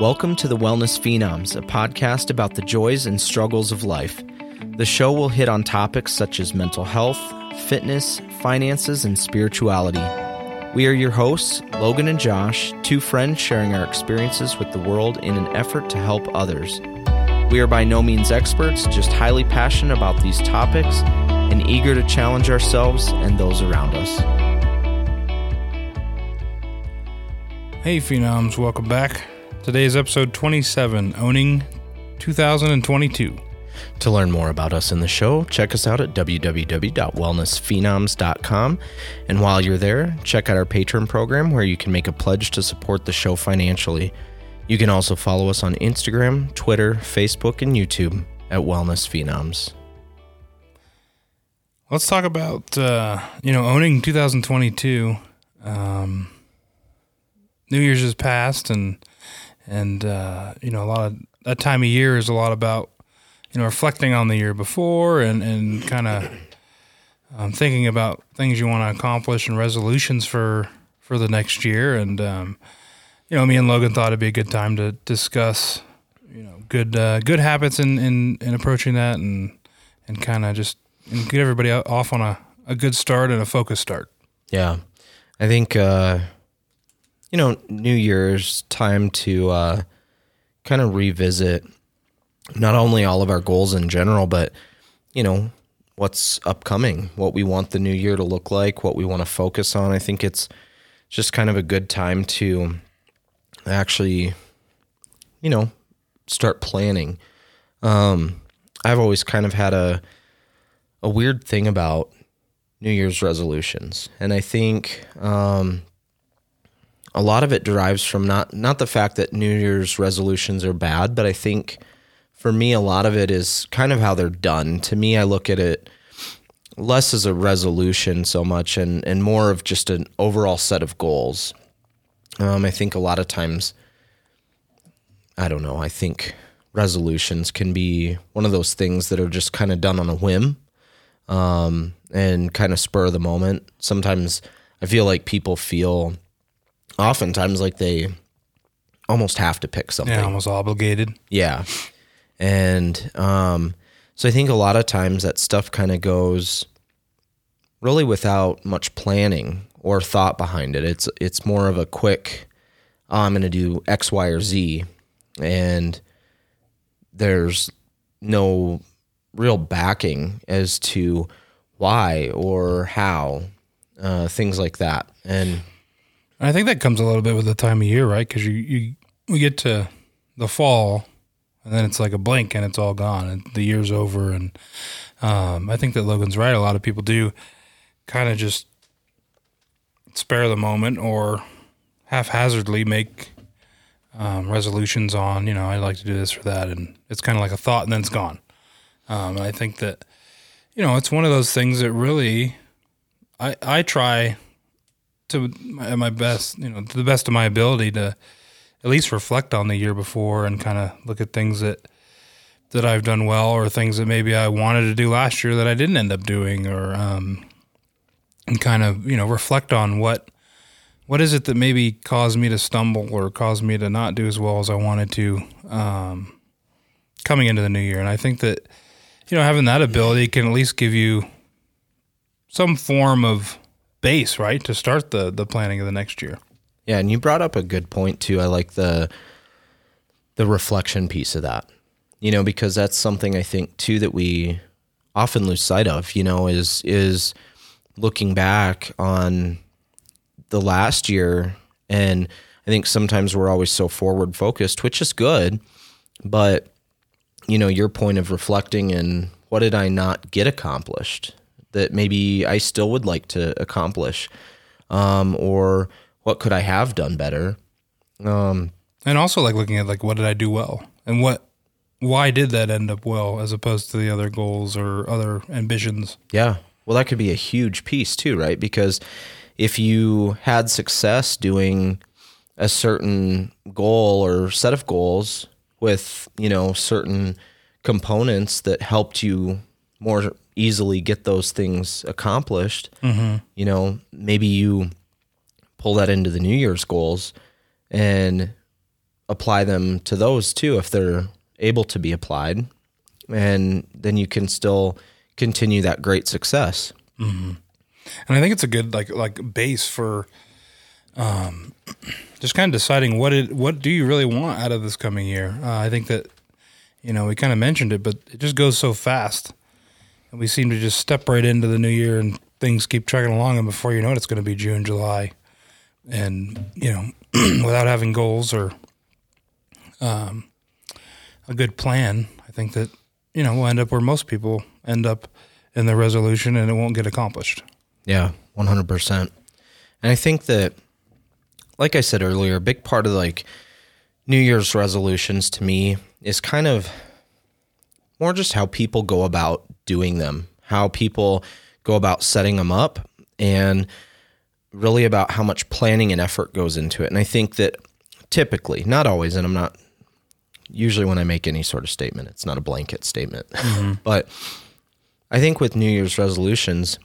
Welcome to the Wellness Phenoms, a podcast about the joys and struggles of life. The show will hit on topics such as mental health, fitness, finances, and spirituality. We are your hosts, Logan and Josh, two friends sharing our experiences with the world in an effort to help others. We are by no means experts, just highly passionate about these topics and eager to challenge ourselves and those around us. Hey, Phenoms, welcome back. Today is episode 27, Owning 2022. To learn more about us in the show, check us out at www.wellnessphenoms.com. And while you're there, check out our Patreon program where you can make a pledge to support the show financially. You can also follow us on Instagram, Twitter, Facebook, and YouTube at Wellness Phenoms. Let's talk about, uh, you know, owning 2022. Um, New Year's has passed, and and uh, you know a lot of that time of year is a lot about you know reflecting on the year before and and kind of um, thinking about things you want to accomplish and resolutions for for the next year. And um, you know, me and Logan thought it'd be a good time to discuss you know good uh, good habits in, in in approaching that and and kind of just and get everybody off on a, a good start and a focused start. Yeah, I think. Uh you know, New Year's time to uh, kind of revisit not only all of our goals in general, but, you know, what's upcoming, what we want the new year to look like, what we want to focus on. I think it's just kind of a good time to actually, you know, start planning. Um, I've always kind of had a a weird thing about New Year's resolutions, and I think um, a lot of it derives from not not the fact that New Year's resolutions are bad, but I think for me a lot of it is kind of how they're done. To me, I look at it less as a resolution so much and and more of just an overall set of goals. Um, I think a lot of times, I don't know. I think resolutions can be one of those things that are just kind of done on a whim um, and kind of spur of the moment. Sometimes I feel like people feel oftentimes like they almost have to pick something. Yeah, almost obligated. Yeah. And um, so I think a lot of times that stuff kind of goes really without much planning or thought behind it. It's it's more of a quick oh, I'm going to do X, Y, or Z, and there's no real backing as to why or how, uh, things like that. And I think that comes a little bit with the time of year, right? Because you, you we get to the fall, and then it's like a blink, and it's all gone, and the year's over. And um, I think that Logan's right. A lot of people do kind of just spare the moment or haphazardly make um, resolutions on, you know, I'd like to do this or that, and it's kind of like a thought, and then it's gone. Um, and I think that, you know, it's one of those things that really, I I try to my, best, you know, to the best of my ability to at least reflect on the year before and kind of look at things that that I've done well or things that maybe I wanted to do last year that I didn't end up doing or um, and kind of you know reflect on what what is it that maybe caused me to stumble or caused me to not do as well as I wanted to um, coming into the new year. And I think that you know having that ability can at least give you some form of base, right, to start the the planning of the next year. Yeah, and you brought up a good point too. I like the the reflection piece of that. You know, because that's something I think too that we often lose sight of, you know, is is looking back on the last year and I think sometimes we're always so forward focused, which is good, but you know, your point of reflecting and what did I not get accomplished? That maybe I still would like to accomplish, um, or what could I have done better? Um, and also like looking at like what did I do well and what why did that end up well as opposed to the other goals or other ambitions? Yeah. Well, that could be a huge piece too, right? Because if you had success doing a certain goal or set of goals with, you know, certain components that helped you more easily get those things accomplished. Mm-hmm. You know, maybe you pull that into the New Year's goals and apply them to those too if they're able to be applied. And then you can still continue that great success. And I think it's a good like like base for um, just kind of deciding what it what do you really want out of this coming year. Uh, I think that you know we kind of mentioned it, but it just goes so fast, and we seem to just step right into the new year and things keep trucking along, and before you know it, it's going to be June, July, and you know without having goals or um, a good plan, I think that you know we'll end up where most people end up in their resolution, and it won't get accomplished. Yeah, 100%. And I think that, like I said earlier, a big part of like New Year's resolutions to me is kind of more just how people go about doing them, how people go about setting them up, and really about how much planning and effort goes into it. And I think that typically, not always, and I'm not usually when I make any sort of statement, it's not a blanket statement, mm-hmm. but I think with New Year's resolutions,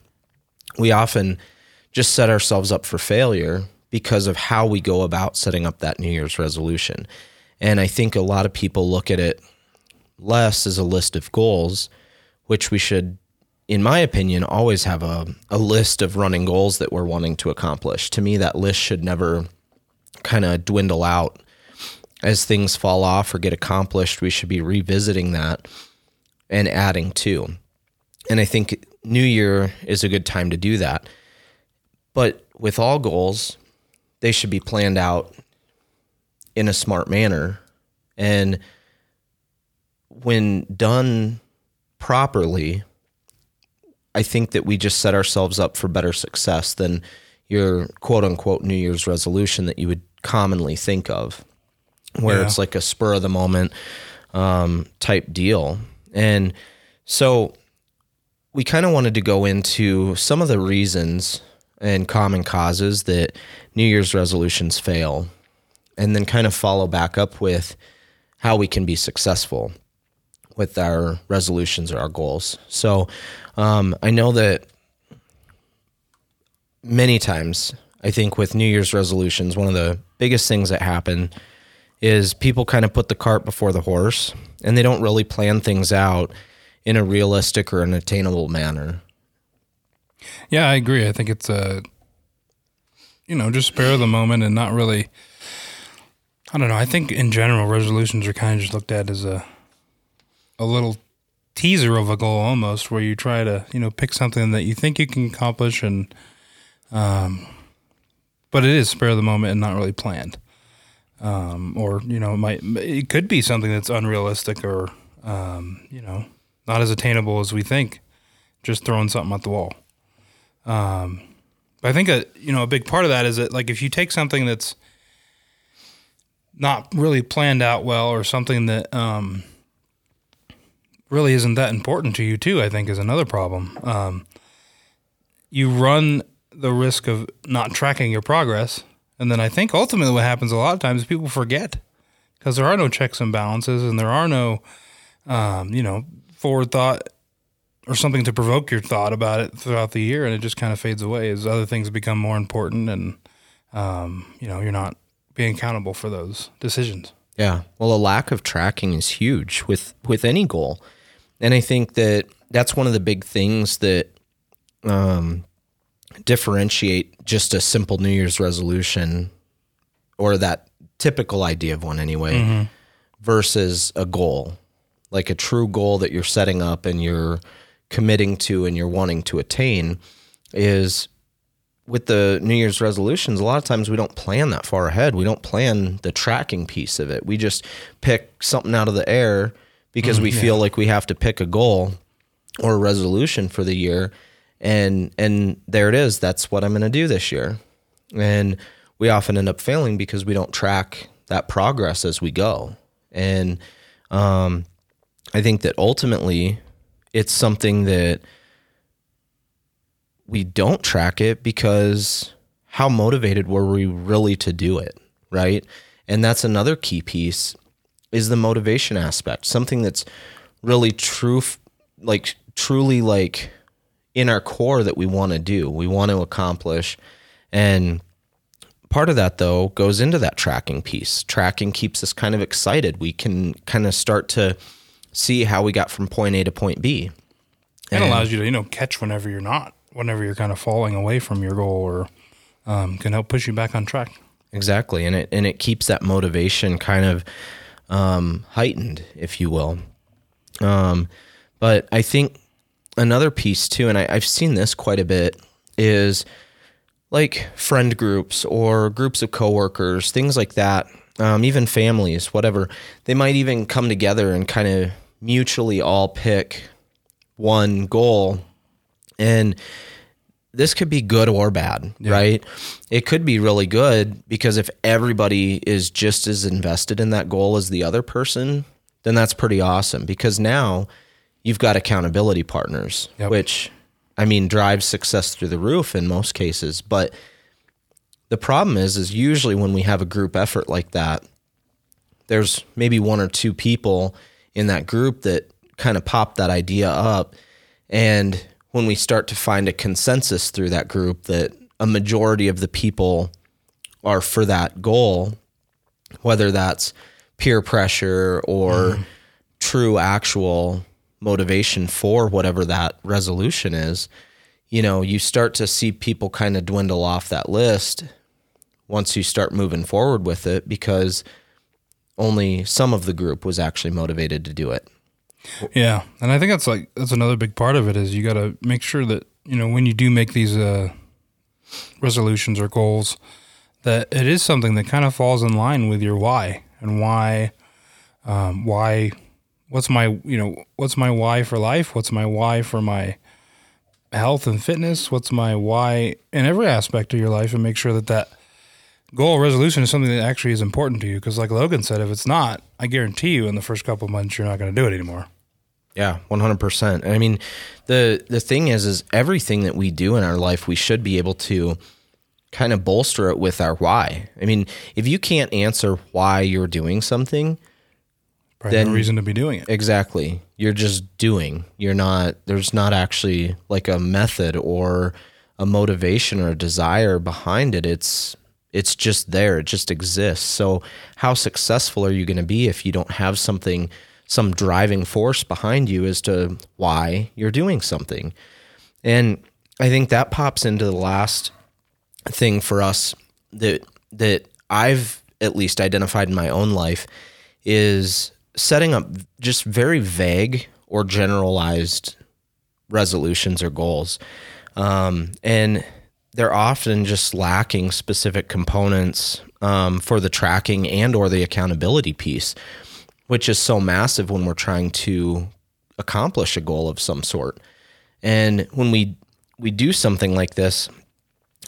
we often just set ourselves up for failure because of how we go about setting up that New Year's resolution. And I think a lot of people look at it less as a list of goals, which we should, in my opinion, always have a, a list of running goals that we're wanting to accomplish. To me, that list should never kind of dwindle out. As things fall off or get accomplished, we should be revisiting that and adding to. And I think New Year is a good time to do that. But with all goals, they should be planned out in a smart manner. And when done properly, I think that we just set ourselves up for better success than your quote unquote New Year's resolution that you would commonly think of, where Yeah. it's like a spur of the moment um, type deal. And so we kind of wanted to go into some of the reasons and common causes that New Year's resolutions fail, and then kind of follow back up with how we can be successful with our resolutions or our goals. So um, I know that many times, I think with New Year's resolutions, one of the biggest things that happen is people kind of put the cart before the horse and they don't really plan things out in a realistic or an attainable manner. Yeah, I agree. I think it's a, you know, just spare the moment and not really. I don't know. I think in general, resolutions are kind of just looked at as a, a little teaser of a goal almost, where you try to, you know, pick something that you think you can accomplish, and, um, but it is spare of the moment and not really planned, um, or you know, it might it could be something that's unrealistic or, um, you know, not as attainable as we think, just throwing something at the wall. Um, but I think a you know a big part of that is that like if you take something that's not really planned out well or something that um, really isn't that important to you too, I think is another problem. Um, you run the risk of not tracking your progress, and then I think ultimately what happens a lot of times is people forget because there are no checks and balances, and there are no um, you know forward thought or something to provoke your thought about it throughout the year, and it just kind of fades away as other things become more important, and um, you know you're not being accountable for those decisions. Yeah. Well, a lack of tracking is huge with with any goal, and I think that that's one of the big things that um, differentiate just a simple New Year's resolution or that typical idea of one anyway versus a goal, like a true goal that you're setting up and you're committing to and you're wanting to attain is with the New Year's resolutions, a lot of times we don't plan that far ahead. We don't plan the tracking piece of it. We just pick something out of the air because we feel like we have to pick a goal or a resolution for the year. And and there it is. That's what I'm going to do this year. And we often end up failing because we don't track that progress as we go. And um, I think that ultimately it's something that we don't track it because how motivated were we really to do it, right? And that's another key piece is the motivation aspect. Something that's really true like truly like in our core that we want to do. We want to accomplish and part of that though goes into that tracking piece. Tracking keeps us kind of excited. We can kind of start to see how we got from point A to point B. It allows you to, you know, catch whenever you're not, whenever you're kind of falling away from your goal or um, can help push you back on track. Exactly, and it and it keeps that motivation kind of um, heightened, if you will. Um, but I think another piece too, and I, I've seen this quite a bit, is like friend groups or groups of coworkers, things like that. Um, even families, whatever. They might even come together and kind of mutually all pick one goal, and this could be good or bad, right? It could be really good because if everybody is just as invested in that goal as the other person, then that's pretty awesome because now you've got accountability partners, Yep. which I mean drives success through the roof in most cases, but the problem is is usually when we have a group effort like that, there's maybe one or two people in that group that kind of pop that idea up and when we start to find a consensus through that group that a majority of the people are for that goal whether that's peer pressure or mm-hmm. true actual motivation for whatever that resolution is you know you start to see people kind of dwindle off that list once you start moving forward with it because only some of the group was actually motivated to do it Yeah, and I think that's like that's another big part of it is you got to make sure that you know when you do make these uh, resolutions or goals that it is something that kind of falls in line with your why and why um, why what's my you know what's my why for life? What's my why for my health and fitness? What's my why in every aspect of your life and make sure that that goal resolution is something that actually is important to you because like logan said if it's not i guarantee you in the first couple of months you're not going to do it anymore Yeah, one hundred percent. I mean, the the thing is, is everything that we do in our life, we should be able to kind of bolster it with our why. I mean, if you can't answer why you're doing something, Probably Then- no reason to be doing it. exactly, you're just doing. You're not. There's not actually like a method or a motivation or a desire behind it. It's it's just there. It just exists. So, how successful are you going to be if you don't have something, some driving force behind you as to why you're doing something? And I think that pops into the last thing for us that that I've at least identified in my own life is setting up just very vague or generalized resolutions or goals. Um, and they're often just lacking specific components um, for the tracking and or the accountability piece, which is so massive when we're trying to accomplish a goal of some sort. And when we we do something like this,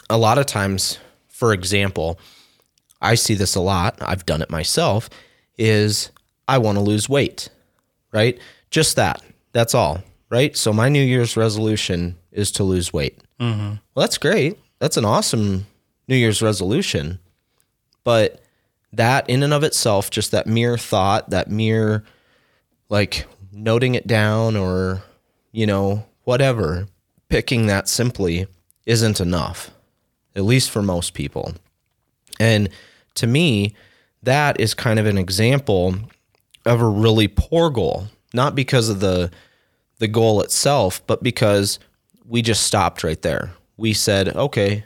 a lot of times, for example, I see this a lot. I've done it myself. Is I want to lose weight, right? Just that. That's all, right? So my New Year's resolution is to lose weight. Mm-hmm. Well, that's great. That's an awesome New Year's resolution. But that in and of itself, just that mere thought, that mere like noting it down or, you know, whatever, picking that simply isn't enough, at least for most people. And to me, that is kind of an example of a really poor goal, not because of the the goal itself, but because we just stopped right there. We said, "Okay,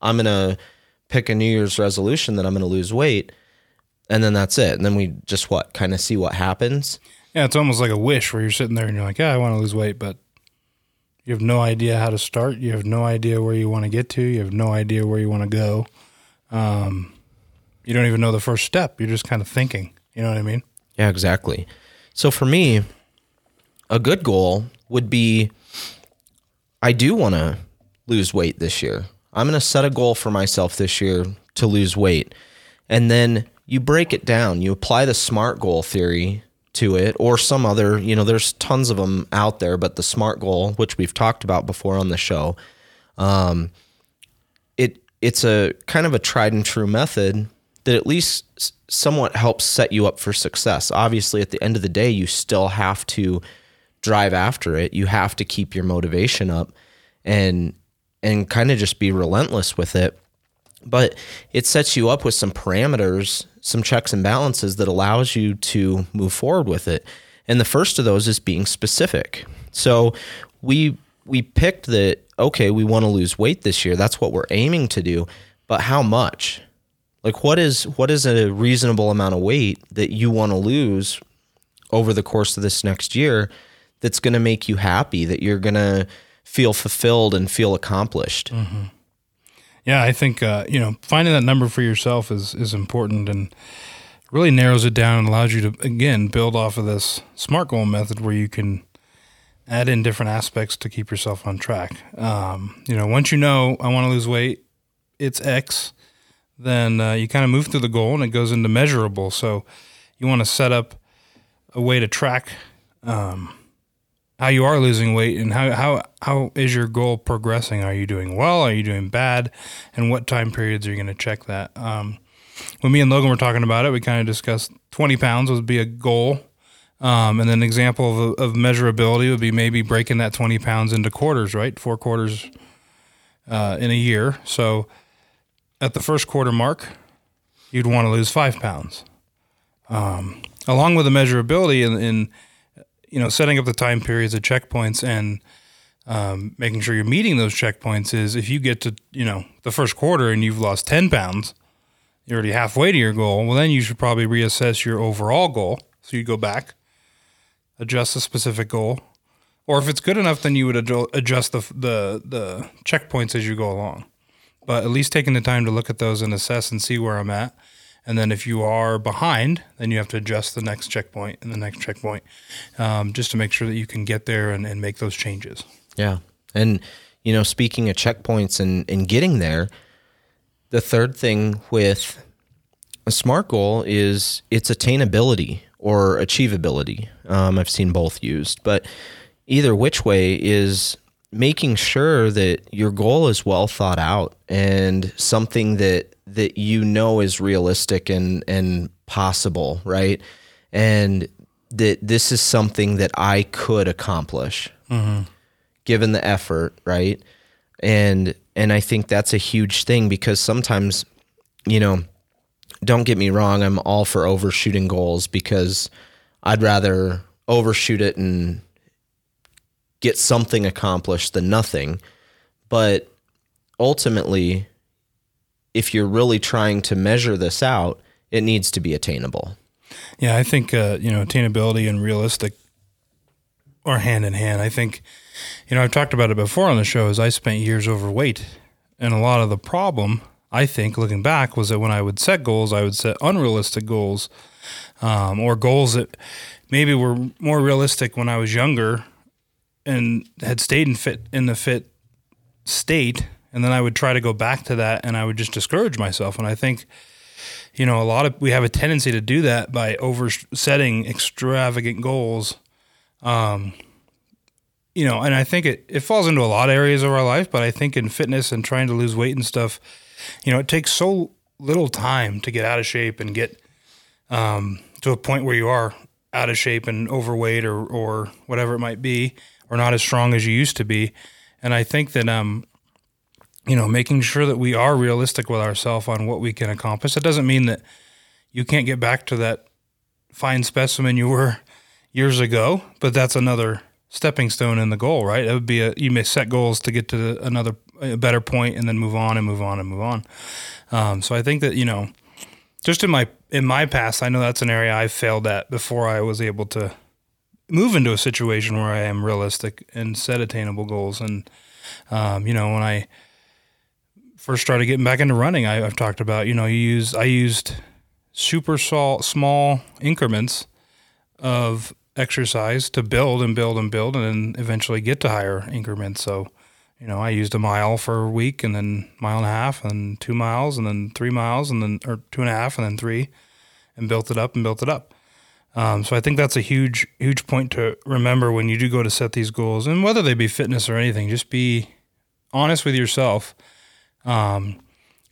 I'm going to pick a New Year's resolution that I'm going to lose weight." And then that's it. And then we just what? Kind of see what happens. Yeah, it's almost like a wish where you're sitting there and you're like, yeah, I want to lose weight, but you have no idea how to start. You have no idea where you want to get to. You have no idea where you want to go. Um, you don't even know the first step. You're just kind of thinking. You know what I mean? Yeah, exactly. So for me, a good goal would be I do want to lose weight this year. I'm going to set a goal for myself this year to lose weight. And then you break it down. You apply the SMART goal theory to it or some other, you know, there's tons of them out there, but the SMART goal, which we've talked about before on the show, um, it it's a kind of a tried and true method that at least somewhat helps set you up for success. Obviously, at the end of the day, you still have to drive after it. You have to keep your motivation up and and kind of just be relentless with it. but it sets you up with some parameters, some checks and balances that allows you to move forward with it. And the first of those is being specific. So we we picked that okay, we want to lose weight this year. That's what we're aiming to do, but how much? Like what is what is a reasonable amount of weight that you want to lose over the course of this next year that's going to make you happy, that you're going to feel fulfilled and feel accomplished? Mm-hmm. Yeah, I think uh, you know finding that number for yourself is is important and really narrows it down and allows you to again build off of this smart goal method where you can add in different aspects to keep yourself on track. Um, you know, once you know I want to lose weight, it's X, then uh, you kind of move through the goal and it goes into measurable. So you want to set up a way to track um, how you are losing weight and how, how, how is your goal progressing? Are you doing well? Are you doing bad? And what time periods are you going to check that? Um, when me and Logan were talking about it, we kind of discussed 20 pounds would be a goal. Um, and an example of, of measurability would be maybe breaking that 20 pounds into quarters, right? Four quarters uh, in a year. So at the first quarter mark, you'd want to lose five pounds. Um, along with the measurability in, in you know, setting up the time periods of checkpoints and um, making sure you're meeting those checkpoints is if you get to, you know, the first quarter and you've lost 10 pounds, you're already halfway to your goal. Well, then you should probably reassess your overall goal. So you go back, adjust a specific goal, or if it's good enough, then you would adjust the, the, the checkpoints as you go along. But at least taking the time to look at those and assess and see where I'm at and then if you are behind, then you have to adjust the next checkpoint and the next checkpoint um, just to make sure that you can get there and, and make those changes. Yeah. And, you know, speaking of checkpoints and, and getting there, the third thing with a SMART goal is its attainability or achievability. Um, I've seen both used, but either which way is making sure that your goal is well thought out and something that that you know is realistic and and possible, right? And that this is something that I could accomplish mm-hmm. given the effort, right? And and I think that's a huge thing because sometimes, you know, don't get me wrong, I'm all for overshooting goals because I'd rather overshoot it and get something accomplished than nothing. But ultimately, if you're really trying to measure this out, it needs to be attainable. Yeah, I think uh, you know attainability and realistic are hand in hand. I think you know I've talked about it before on the show. Is I spent years overweight, and a lot of the problem I think looking back was that when I would set goals, I would set unrealistic goals, um, or goals that maybe were more realistic when I was younger and had stayed in fit in the fit state and then I would try to go back to that and I would just discourage myself. And I think you know a lot of we have a tendency to do that by over setting extravagant goals. Um you know and I think it it falls into a lot of areas of our life but I think in fitness and trying to lose weight and stuff you know it takes so little time to get out of shape and get um to a point where you are out of shape and overweight or or whatever it might be or not as strong as you used to be. And I think that um, you know, making sure that we are realistic with ourselves on what we can accomplish. That doesn't mean that you can't get back to that fine specimen you were years ago, but that's another stepping stone in the goal, right? It would be a you may set goals to get to another a better point and then move on and move on and move on. Um, so I think that you know, just in my in my past, I know that's an area I failed at before I was able to move into a situation where I am realistic and set attainable goals. And, um, you know, when I first started getting back into running, I, have talked about, you know, you use, I used super small, increments of exercise to build and build and build and then eventually get to higher increments. So, you know, I used a mile for a week and then mile and a half and two miles and then three miles and then, or two and a half and then three and built it up and built it up. Um, so I think that's a huge, huge point to remember when you do go to set these goals, and whether they be fitness or anything, just be honest with yourself. Um,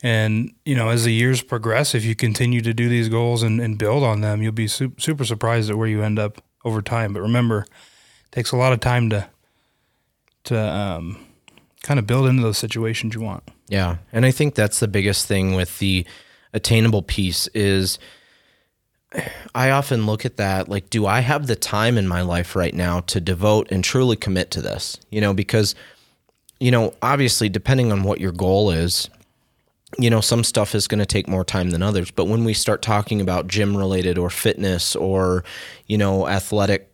and you know, as the years progress, if you continue to do these goals and, and build on them, you'll be su- super surprised at where you end up over time. But remember, it takes a lot of time to to um, kind of build into those situations you want. Yeah. And I think that's the biggest thing with the attainable piece is I often look at that like, do I have the time in my life right now to devote and truly commit to this? You know, because, you know, obviously, depending on what your goal is, you know, some stuff is going to take more time than others. But when we start talking about gym related or fitness or, you know, athletic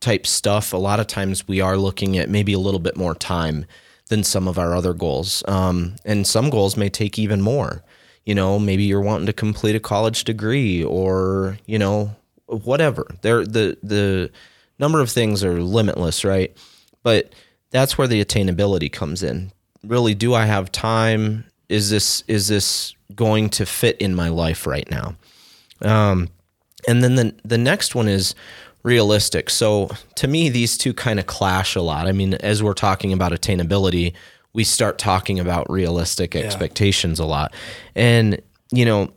type stuff, a lot of times we are looking at maybe a little bit more time than some of our other goals. Um, and some goals may take even more you know, maybe you're wanting to complete a college degree or, you know, whatever. There the the number of things are limitless, right? But that's where the attainability comes in. Really, do I have time? Is this is this going to fit in my life right now? Um, and then the the next one is realistic. So to me, these two kind of clash a lot. I mean, as we're talking about attainability, we start talking about realistic yeah. expectations a lot. And, you know,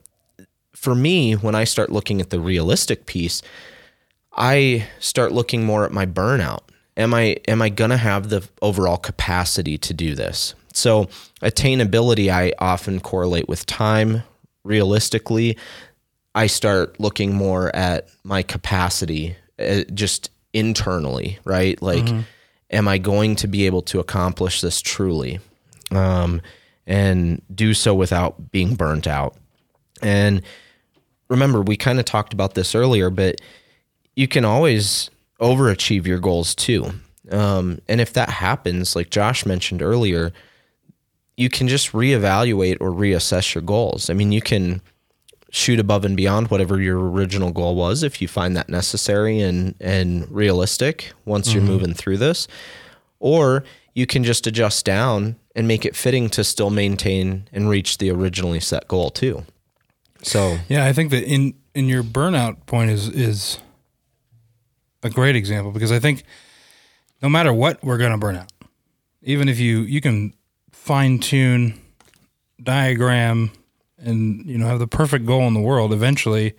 for me, when I start looking at the realistic piece, I start looking more at my burnout. Am I am I going to have the overall capacity to do this? So, attainability I often correlate with time. Realistically, I start looking more at my capacity uh, just internally, right? Like mm-hmm am I going to be able to accomplish this truly? Um, and do so without being burnt out. And remember, we kind of talked about this earlier, but you can always overachieve your goals too. Um, and if that happens, like Josh mentioned earlier, you can just reevaluate or reassess your goals. I mean, you can shoot above and beyond whatever your original goal was if you find that necessary and and realistic once mm-hmm. you're moving through this. Or you can just adjust down and make it fitting to still maintain and reach the originally set goal too. So yeah i think that in in your burnout point is is a great example because i think no matter what we're going to burn out. Even if you you can fine tune diagram and you know have the perfect goal in the world, eventually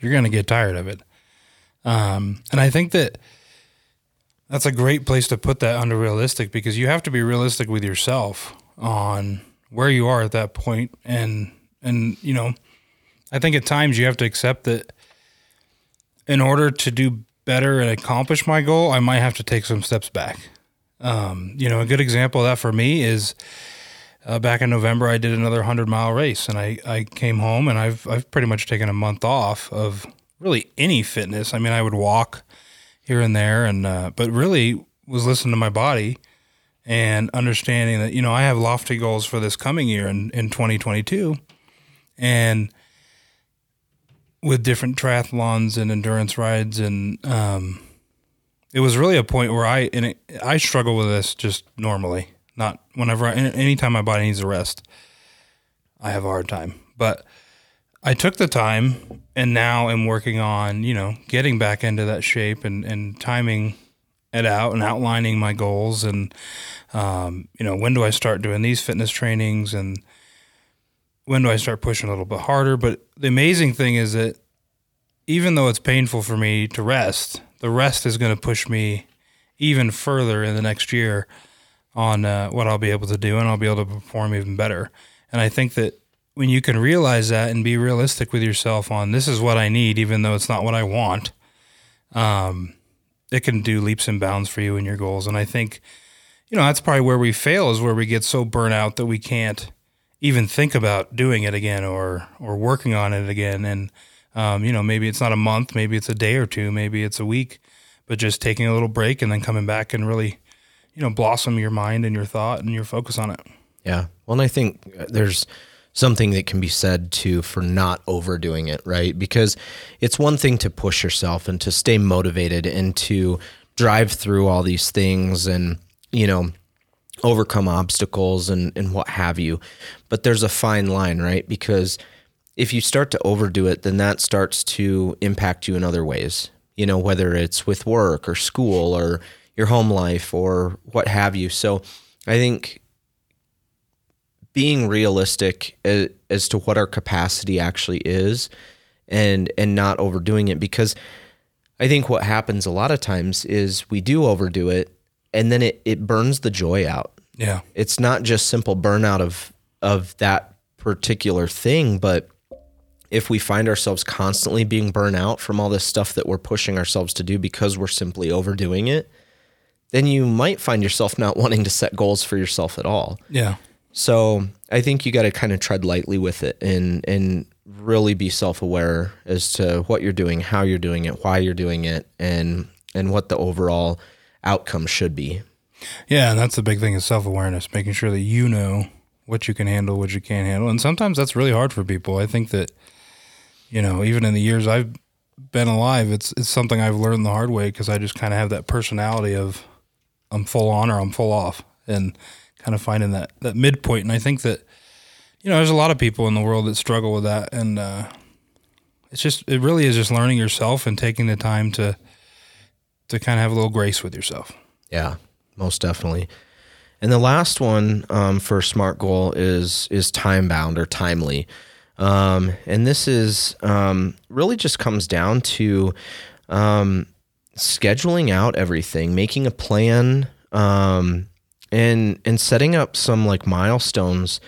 you're going to get tired of it. Um, and I think that that's a great place to put that under realistic because you have to be realistic with yourself on where you are at that point and and you know I think at times you have to accept that in order to do better and accomplish my goal, I might have to take some steps back. Um, you know, a good example of that for me is uh, back in November, I did another hundred mile race, and I, I came home and I've I've pretty much taken a month off of really any fitness. I mean, I would walk here and there, and uh, but really was listening to my body and understanding that you know I have lofty goals for this coming year in in 2022, and with different triathlons and endurance rides, and um, it was really a point where I and it, I struggle with this just normally not whenever I, anytime my body needs a rest, I have a hard time. But I took the time and now am working on, you know, getting back into that shape and, and timing it out and outlining my goals and, um, you know, when do I start doing these fitness trainings and when do I start pushing a little bit harder? But the amazing thing is that even though it's painful for me to rest, the rest is going to push me even further in the next year on uh, what I'll be able to do, and I'll be able to perform even better. And I think that when you can realize that and be realistic with yourself on this is what I need, even though it's not what I want, um, it can do leaps and bounds for you and your goals. And I think, you know, that's probably where we fail is where we get so burnt out that we can't even think about doing it again or or working on it again. And um, you know, maybe it's not a month, maybe it's a day or two, maybe it's a week, but just taking a little break and then coming back and really you know blossom your mind and your thought and your focus on it. Yeah. Well, and I think uh, there's something that can be said too for not overdoing it, right? Because it's one thing to push yourself and to stay motivated and to drive through all these things and, you know, overcome obstacles and, and what have you. But there's a fine line, right? Because if you start to overdo it, then that starts to impact you in other ways, you know, whether it's with work or school or, your home life or what have you. So I think being realistic as, as to what our capacity actually is and and not overdoing it because I think what happens a lot of times is we do overdo it and then it, it burns the joy out. Yeah. It's not just simple burnout of of that particular thing, but if we find ourselves constantly being burnt out from all this stuff that we're pushing ourselves to do because we're simply overdoing it, then you might find yourself not wanting to set goals for yourself at all. Yeah. So I think you got to kind of tread lightly with it and and really be self aware as to what you're doing, how you're doing it, why you're doing it, and and what the overall outcome should be. Yeah, and that's the big thing is self awareness, making sure that you know what you can handle, what you can't handle. And sometimes that's really hard for people. I think that, you know, even in the years I've been alive, it's it's something I've learned the hard way because I just kind of have that personality of I'm full on or I'm full off and kind of finding that that midpoint. And I think that you know, there's a lot of people in the world that struggle with that and uh it's just it really is just learning yourself and taking the time to to kind of have a little grace with yourself. Yeah, most definitely. And the last one um, for smart goal is is time bound or timely, um, and this is um, really just comes down to um, scheduling out everything, making a plan, um, and and setting up some like milestones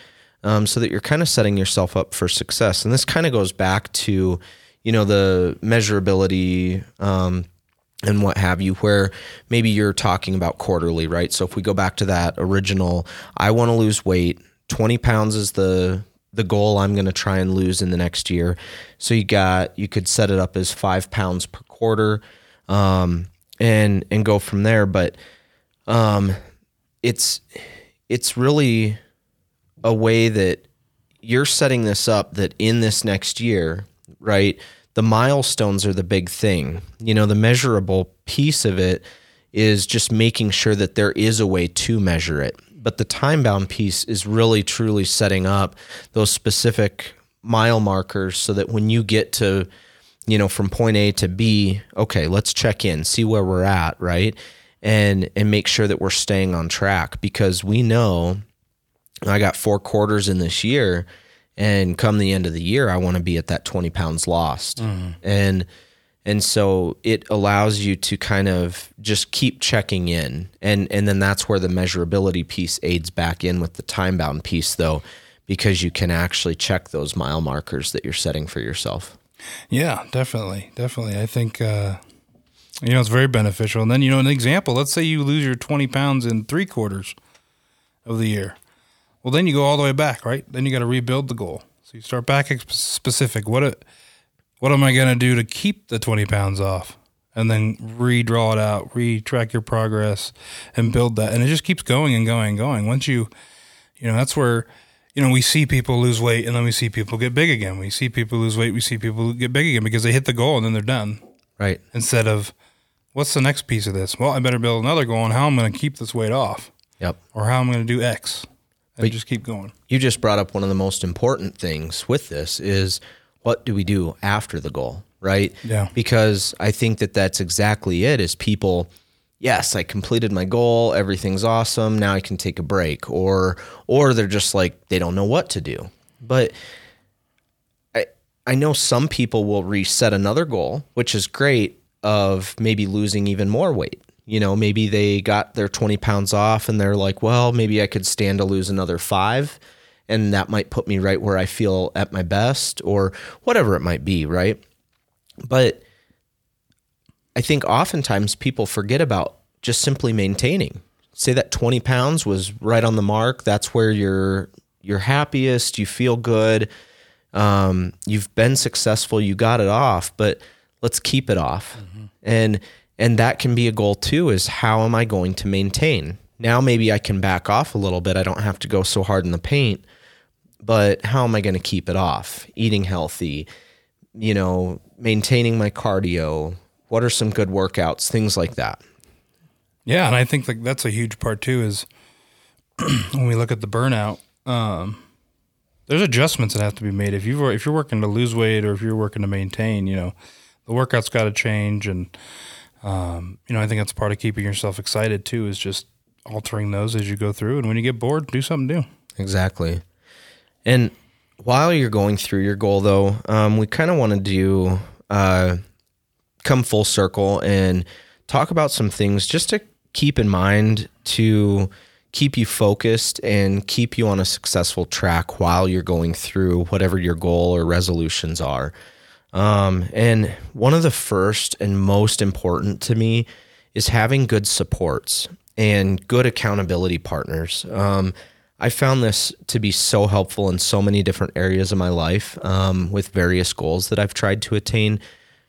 um, so that you're kind of setting yourself up for success. And this kind of goes back to you know the measurability and what have you, where maybe you're talking about quarterly, right? So if we go back to that original, I want to lose weight, 20 pounds is the the goal I'm going to try and lose in the next year. So you got you could set it up as five pounds per quarter, um, and and go from there. But um, it's it's really a way that you're setting this up that in this next year, right? the milestones are the big thing. You know, the measurable piece of it is just making sure that there is a way to measure it. But the time bound piece is really truly setting up those specific mile markers so that when you get to, you know, from point A to B, okay, let's check in, see where we're at, right? And and make sure that we're staying on track because we know I got four quarters in this year and come the end of the year i want to be at that 20 pounds lost mm-hmm. and and so it allows you to kind of just keep checking in and and then that's where the measurability piece aids back in with the time bound piece though because you can actually check those mile markers that you're setting for yourself yeah definitely definitely i think uh you know it's very beneficial and then you know an example let's say you lose your 20 pounds in three quarters of the year well, then you go all the way back, right? Then you got to rebuild the goal. So you start back specific. What a, what am I going to do to keep the 20 pounds off? And then redraw it out, retrack your progress, and build that. And it just keeps going and going and going. Once you, you know, that's where, you know, we see people lose weight and then we see people get big again. We see people lose weight, we see people get big again because they hit the goal and then they're done. Right. Instead of, what's the next piece of this? Well, I better build another goal on how I'm going to keep this weight off. Yep. Or how I'm going to do X and but just keep going. You just brought up one of the most important things with this is what do we do after the goal, right? Yeah. Because I think that that's exactly it is people yes, I completed my goal, everything's awesome, now I can take a break or or they're just like they don't know what to do. But I I know some people will reset another goal, which is great of maybe losing even more weight you know, maybe they got their 20 pounds off and they're like, well, maybe I could stand to lose another five and that might put me right where I feel at my best or whatever it might be, right? But I think oftentimes people forget about just simply maintaining. Say that 20 pounds was right on the mark. That's where you're you're happiest, you feel good, um, you've been successful, you got it off, but let's keep it off. Mm-hmm. And and that can be a goal too is how am I going to maintain? Now maybe I can back off a little bit. I don't have to go so hard in the paint, but how am I going to keep it off? Eating healthy, you know, maintaining my cardio. What are some good workouts? Things like that. Yeah, and I think like that's a huge part too is when we look at the burnout, um, there's adjustments that have to be made. If you if you're working to lose weight or if you're working to maintain, you know, the workout's got to change and um, you know, I think that's part of keeping yourself excited too, is just altering those as you go through. And when you get bored, do something new. Exactly. And while you're going through your goal, though, um, we kind of want to do uh, come full circle and talk about some things just to keep in mind to keep you focused and keep you on a successful track while you're going through whatever your goal or resolutions are. Um, and one of the first and most important to me is having good supports and good accountability partners. Um, I found this to be so helpful in so many different areas of my life um, with various goals that I've tried to attain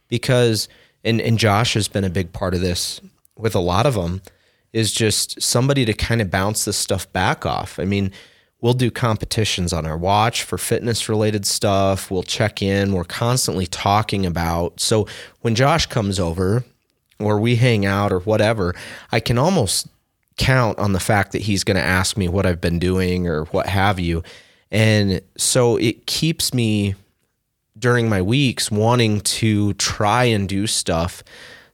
because, and, and Josh has been a big part of this with a lot of them, is just somebody to kind of bounce this stuff back off. I mean, we'll do competitions on our watch for fitness related stuff. We'll check in. We're constantly talking about. So when Josh comes over or we hang out or whatever, I can almost count on the fact that he's going to ask me what I've been doing or what have you. And so it keeps me during my weeks wanting to try and do stuff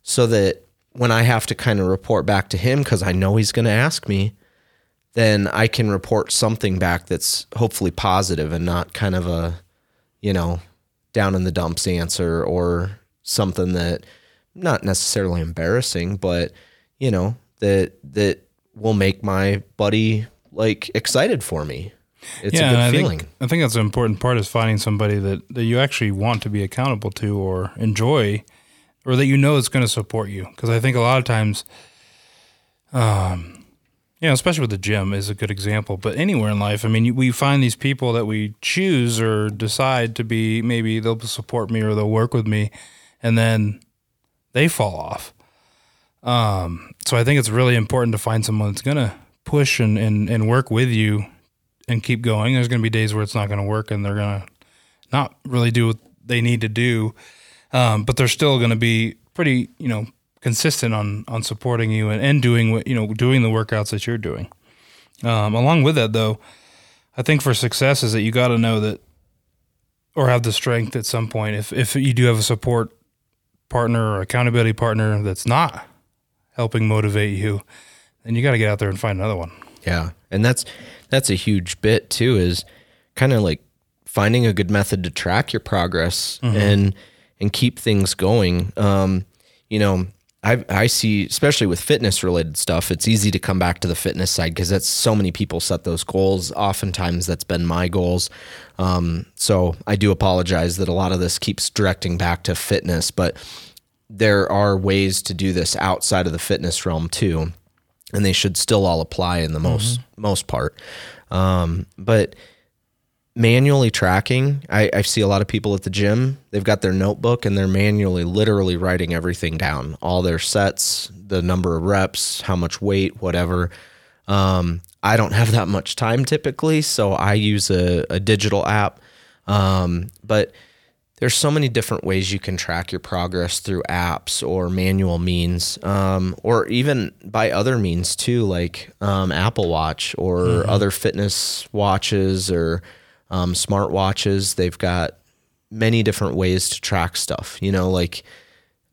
so that when I have to kind of report back to him, because I know he's going to ask me, then I can report something back that's hopefully positive and not kind of a, you know, down in the dumps answer or something that not necessarily embarrassing, but you know, that that will make my buddy like excited for me. It's yeah, a good I feeling. Think, I think that's an important part is finding somebody that, that you actually want to be accountable to or enjoy or that you know is going to support you. Because I think a lot of times, um, you know, especially with the gym is a good example, but anywhere in life, I mean, we find these people that we choose or decide to be maybe they'll support me or they'll work with me, and then they fall off. Um, so I think it's really important to find someone that's going to push and, and, and work with you and keep going. There's going to be days where it's not going to work and they're going to not really do what they need to do. Um, but they're still going to be pretty, you know, consistent on, on supporting you and, and doing what, you know, doing the workouts that you're doing. Um, along with that though, I think for success is that you got to know that or have the strength at some point. If, if you do have a support partner or accountability partner that's not helping motivate you, then you got to get out there and find another one. Yeah. And that's that's a huge bit too is kind of like finding a good method to track your progress mm-hmm. and and keep things going. Um, you know, I I see especially with fitness related stuff, it's easy to come back to the fitness side because that's so many people set those goals. Oftentimes that's been my goals. Um, so I do apologize that a lot of this keeps directing back to fitness, but there are ways to do this outside of the fitness realm too, and they should still all apply in the most mm-hmm. most part. Um, but manually tracking, I, I see a lot of people at the gym. They've got their notebook and they're manually, literally writing everything down, all their sets, the number of reps, how much weight, whatever. Um, I don't have that much time typically, so I use a, a digital app. Um, but there's so many different ways you can track your progress through apps or manual means, um, or even by other means too, like um, Apple Watch or mm-hmm. other fitness watches or um, smart watches. They've got many different ways to track stuff. You know, like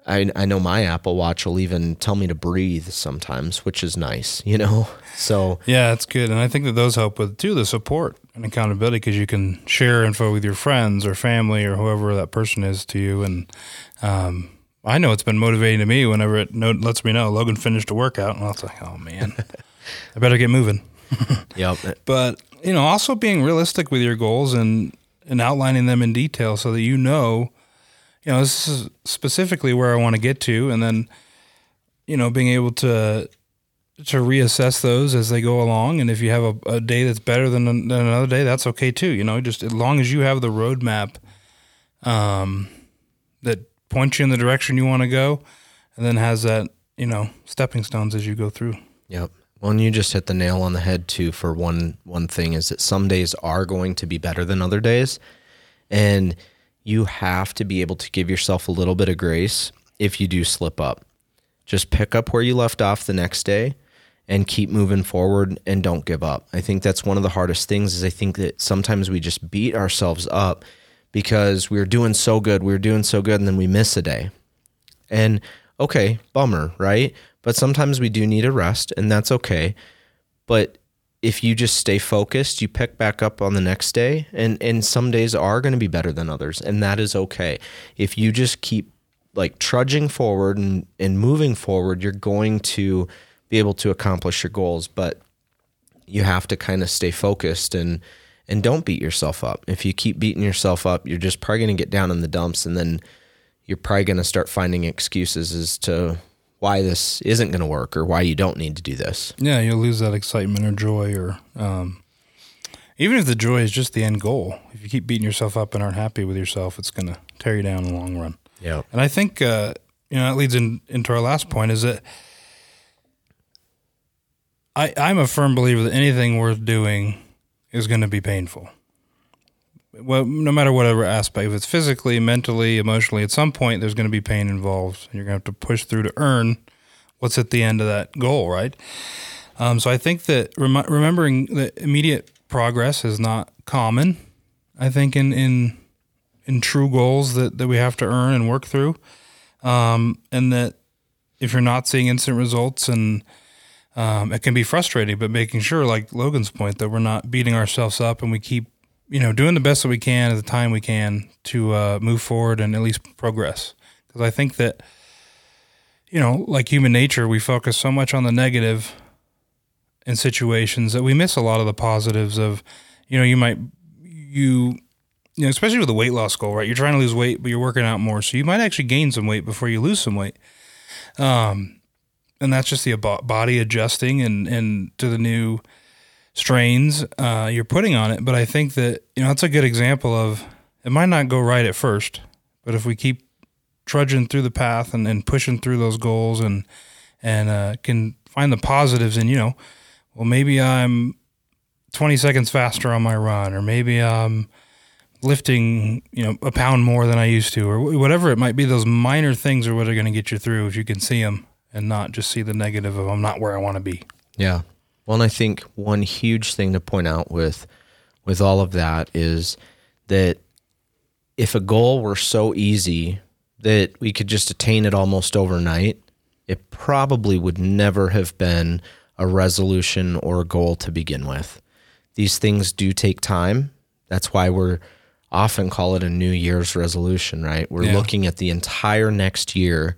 I, I know my Apple Watch will even tell me to breathe sometimes, which is nice. You know, so yeah, it's good, and I think that those help with too the support and accountability because you can share info with your friends or family or whoever that person is to you. And um, I know it's been motivating to me whenever it lets me know Logan finished a workout, and I was like, oh man, I better get moving. yep. But you know, also being realistic with your goals and and outlining them in detail so that you know, you know, this is specifically where I want to get to, and then you know, being able to to reassess those as they go along. And if you have a, a day that's better than, than another day, that's okay too. You know, just as long as you have the roadmap um, that points you in the direction you want to go, and then has that you know stepping stones as you go through. Yep. Well, and you just hit the nail on the head too. For one, one thing is that some days are going to be better than other days, and you have to be able to give yourself a little bit of grace if you do slip up. Just pick up where you left off the next day and keep moving forward and don't give up. I think that's one of the hardest things is I think that sometimes we just beat ourselves up because we are doing so good, we are doing so good and then we miss a day. And okay, bummer, right? But sometimes we do need a rest and that's okay. But if you just stay focused, you pick back up on the next day and and some days are going to be better than others and that is okay. If you just keep like trudging forward and and moving forward, you're going to be able to accomplish your goals. But you have to kind of stay focused and and don't beat yourself up. If you keep beating yourself up, you're just probably going to get down in the dumps and then you're probably going to start finding excuses as to why this isn't going to work or why you don't need to do this. Yeah, you'll lose that excitement or joy, or um, even if the joy is just the end goal. If you keep beating yourself up and aren't happy with yourself, it's going to tear you down in the long run. Yeah. And I think uh, you know that leads in, into our last point is that I, I'm a firm believer that anything worth doing is going to be painful. Well, no matter whatever aspect, if it's physically, mentally, emotionally, at some point there's going to be pain involved, you're going to have to push through to earn what's at the end of that goal, right? Um, so I think that rem- remembering that immediate progress is not common. I think in in in true goals that that we have to earn and work through, um, and that if you're not seeing instant results and um, it can be frustrating, but making sure, like Logan's point, that we're not beating ourselves up and we keep, you know, doing the best that we can at the time we can to uh, move forward and at least progress. Because I think that, you know, like human nature, we focus so much on the negative in situations that we miss a lot of the positives of, you know, you might, you, you know, especially with a weight loss goal, right? You're trying to lose weight, but you're working out more. So you might actually gain some weight before you lose some weight. Um, and that's just the body adjusting and and to the new strains uh, you're putting on it. But I think that you know that's a good example of it might not go right at first, but if we keep trudging through the path and, and pushing through those goals and and uh, can find the positives and you know, well maybe I'm 20 seconds faster on my run, or maybe I'm lifting you know a pound more than I used to, or whatever it might be. Those minor things are what are going to get you through if you can see them and not just see the negative of I'm not where I want to be. Yeah. Well, and I think one huge thing to point out with with all of that is that if a goal were so easy that we could just attain it almost overnight, it probably would never have been a resolution or a goal to begin with. These things do take time. That's why we're often call it a New Year's resolution, right? We're yeah. looking at the entire next year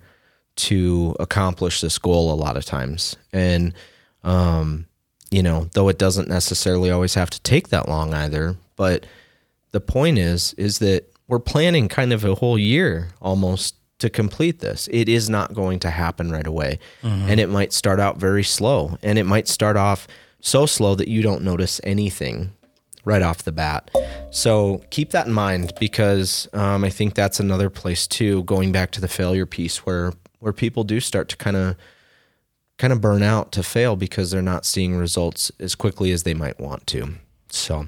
to accomplish this goal a lot of times. And, um, you know, though it doesn't necessarily always have to take that long either, but the point is, is that we're planning kind of a whole year almost to complete this. It is not going to happen right away. Mm-hmm. And it might start out very slow and it might start off so slow that you don't notice anything right off the bat. So keep that in mind because um, I think that's another place too, going back to the failure piece where where people do start to kind of kind of burn out to fail because they're not seeing results as quickly as they might want to. So,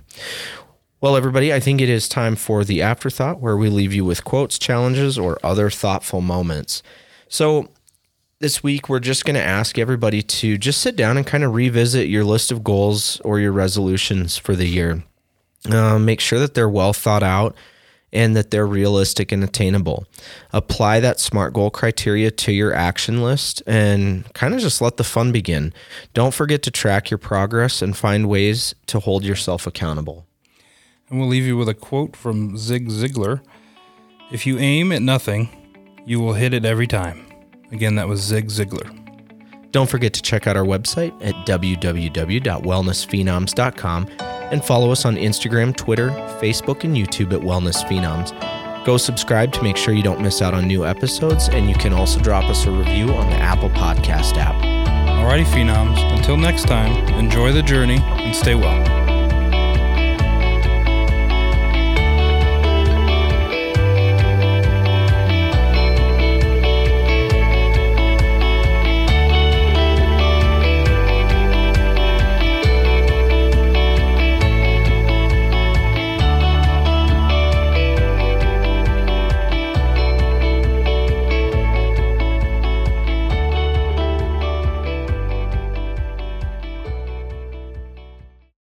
well, everybody, I think it is time for the afterthought where we leave you with quotes, challenges, or other thoughtful moments. So, this week, we're just going to ask everybody to just sit down and kind of revisit your list of goals or your resolutions for the year. Uh, make sure that they're well thought out and that they're realistic and attainable. Apply that SMART goal criteria to your action list and kind of just let the fun begin. Don't forget to track your progress and find ways to hold yourself accountable. And we'll leave you with a quote from Zig Ziglar If you aim at nothing, you will hit it every time. Again, that was Zig Ziglar. Don't forget to check out our website at www.wellnessphenoms.com and follow us on Instagram, Twitter, Facebook, and YouTube at Wellness Phenoms. Go subscribe to make sure you don't miss out on new episodes, and you can also drop us a review on the Apple Podcast app. Alrighty, Phenoms. Until next time, enjoy the journey and stay well.